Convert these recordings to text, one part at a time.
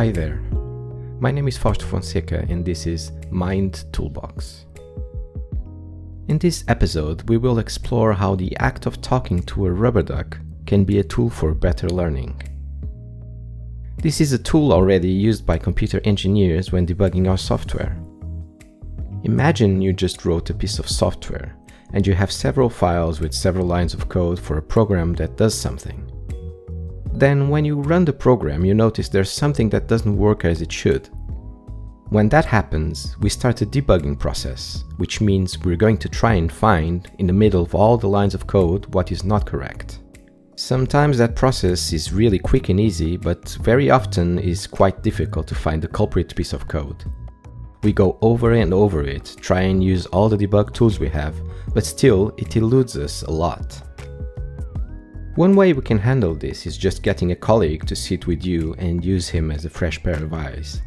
Hi there. My name is Fausto Fonseca and this is Mind Toolbox. In this episode, we will explore how the act of talking to a rubber duck can be a tool for better learning. This is a tool already used by computer engineers when debugging our software. Imagine you just wrote a piece of software and you have several files with several lines of code for a program that does something. Then, when you run the program, you notice there's something that doesn't work as it should. When that happens, we start a debugging process, which means we're going to try and find, in the middle of all the lines of code, what is not correct. Sometimes that process is really quick and easy, but very often is quite difficult to find the culprit piece of code. We go over and over it, try and use all the debug tools we have, but still it eludes us a lot. One way we can handle this is just getting a colleague to sit with you and use him as a fresh pair of eyes.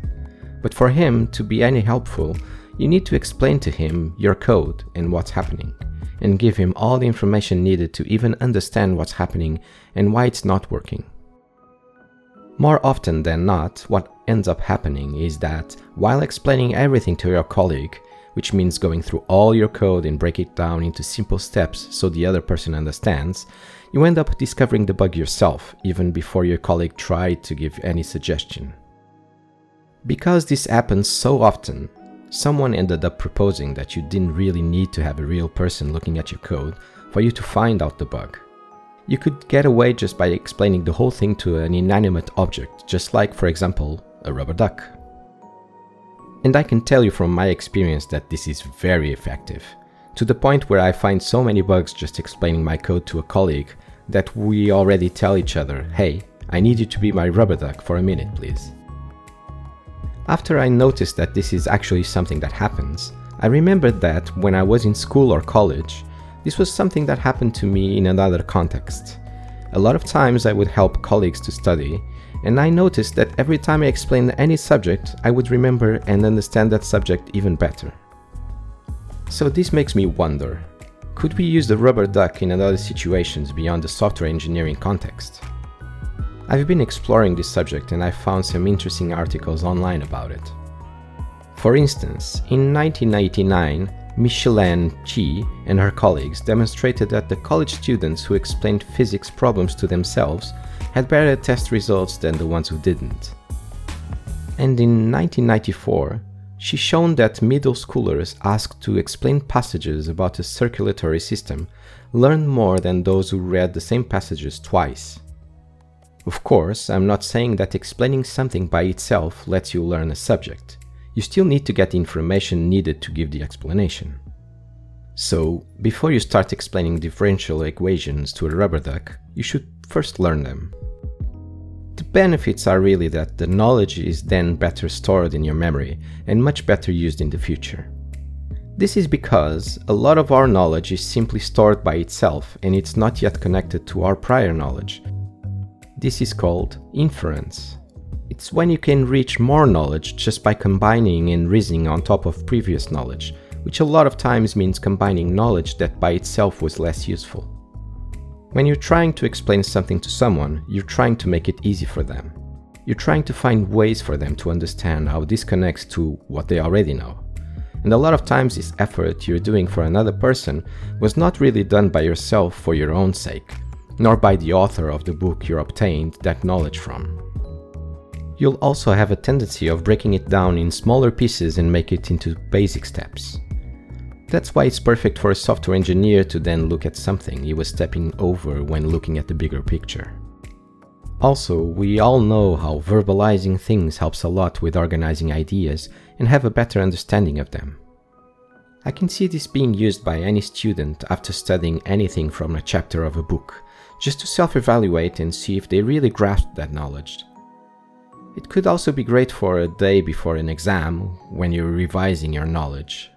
But for him to be any helpful, you need to explain to him your code and what's happening, and give him all the information needed to even understand what's happening and why it's not working. More often than not, what ends up happening is that while explaining everything to your colleague, which means going through all your code and break it down into simple steps so the other person understands, you end up discovering the bug yourself, even before your colleague tried to give any suggestion. Because this happens so often, someone ended up proposing that you didn't really need to have a real person looking at your code for you to find out the bug. You could get away just by explaining the whole thing to an inanimate object, just like, for example, a rubber duck. And I can tell you from my experience that this is very effective, to the point where I find so many bugs just explaining my code to a colleague that we already tell each other, hey, I need you to be my rubber duck for a minute, please. After I noticed that this is actually something that happens, I remembered that when I was in school or college, this was something that happened to me in another context. A lot of times I would help colleagues to study, and I noticed that every time I explained any subject, I would remember and understand that subject even better. So this makes me wonder could we use the rubber duck in other situations beyond the software engineering context? I've been exploring this subject and I found some interesting articles online about it. For instance, in 1999, Michelene Chi and her colleagues demonstrated that the college students who explained physics problems to themselves had better test results than the ones who didn't. And in 1994, she shown that middle schoolers asked to explain passages about a circulatory system learned more than those who read the same passages twice. Of course, I'm not saying that explaining something by itself lets you learn a subject. You still need to get the information needed to give the explanation. So, before you start explaining differential equations to a rubber duck, you should first learn them. Benefits are really that the knowledge is then better stored in your memory and much better used in the future. This is because a lot of our knowledge is simply stored by itself and it's not yet connected to our prior knowledge. This is called inference. It's when you can reach more knowledge just by combining and reasoning on top of previous knowledge, which a lot of times means combining knowledge that by itself was less useful. When you're trying to explain something to someone, you're trying to make it easy for them. You're trying to find ways for them to understand how this connects to what they already know. And a lot of times, this effort you're doing for another person was not really done by yourself for your own sake, nor by the author of the book you obtained that knowledge from. You'll also have a tendency of breaking it down in smaller pieces and make it into basic steps. That's why it's perfect for a software engineer to then look at something he was stepping over when looking at the bigger picture. Also, we all know how verbalizing things helps a lot with organizing ideas and have a better understanding of them. I can see this being used by any student after studying anything from a chapter of a book, just to self evaluate and see if they really grasped that knowledge. It could also be great for a day before an exam when you're revising your knowledge,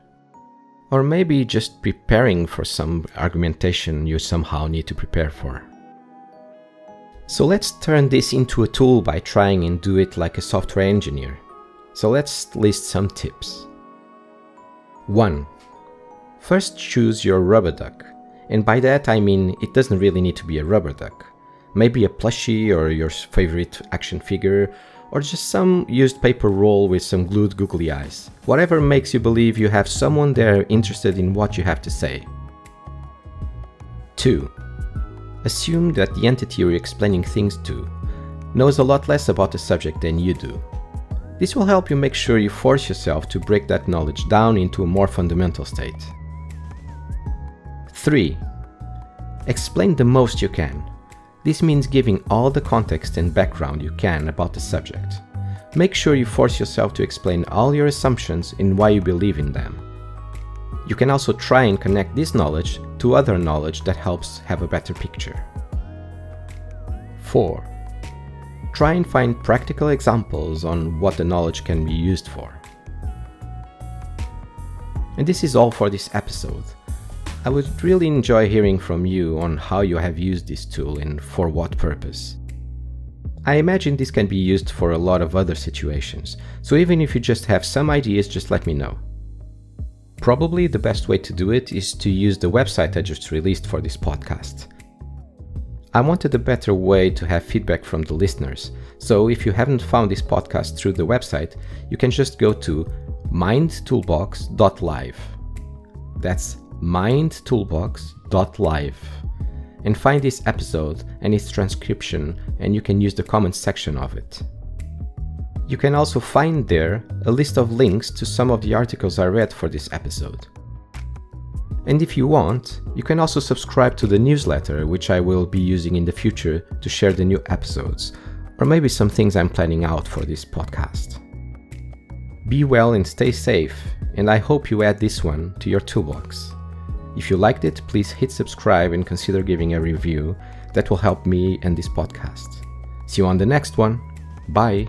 or maybe just preparing for some argumentation you somehow need to prepare for. So let's turn this into a tool by trying and do it like a software engineer. So let's list some tips. 1. First choose your rubber duck. And by that I mean it doesn't really need to be a rubber duck. Maybe a plushie or your favorite action figure or just some used paper roll with some glued googly eyes. Whatever makes you believe you have someone there interested in what you have to say. 2. Assume that the entity you're explaining things to knows a lot less about the subject than you do. This will help you make sure you force yourself to break that knowledge down into a more fundamental state. 3. Explain the most you can. This means giving all the context and background you can about the subject. Make sure you force yourself to explain all your assumptions and why you believe in them. You can also try and connect this knowledge to other knowledge that helps have a better picture. 4. Try and find practical examples on what the knowledge can be used for. And this is all for this episode. I would really enjoy hearing from you on how you have used this tool and for what purpose. I imagine this can be used for a lot of other situations, so even if you just have some ideas, just let me know. Probably the best way to do it is to use the website I just released for this podcast. I wanted a better way to have feedback from the listeners, so if you haven't found this podcast through the website, you can just go to mindtoolbox.live. That's mindtoolbox.live and find this episode and its transcription and you can use the comments section of it. You can also find there a list of links to some of the articles I read for this episode. And if you want, you can also subscribe to the newsletter, which I will be using in the future to share the new episodes, or maybe some things I'm planning out for this podcast. Be well and stay safe, and I hope you add this one to your toolbox. If you liked it, please hit subscribe and consider giving a review. That will help me and this podcast. See you on the next one. Bye.